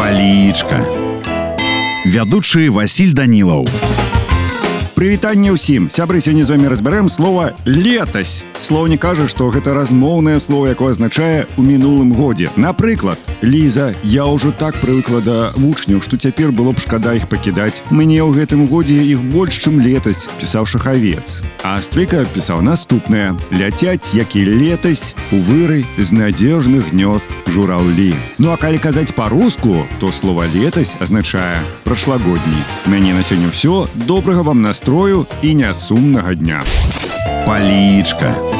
палічка вядучы Васіль Данілаў. Прывітанне ўсім. Сябры сёння з вами разбярэм слова летась слоўне кажа што гэта размоўнае слово якое азначае у мінулым годзе напрыклад Ліза я ўжо так прывыкла да вучняў што цяпер было б шкада іх пакідаць мне ў гэтым годзе іх больш чым летась пісаў шахавец а стрыка пісаў наступнае ляцяць як і летась у выры з надзежных гнёзд жураўлі ну а калі казаць по-руску то слова летась азначае прашлагодні мяне на сёння ўсё добрага вам настрою і нясумнага дня палічка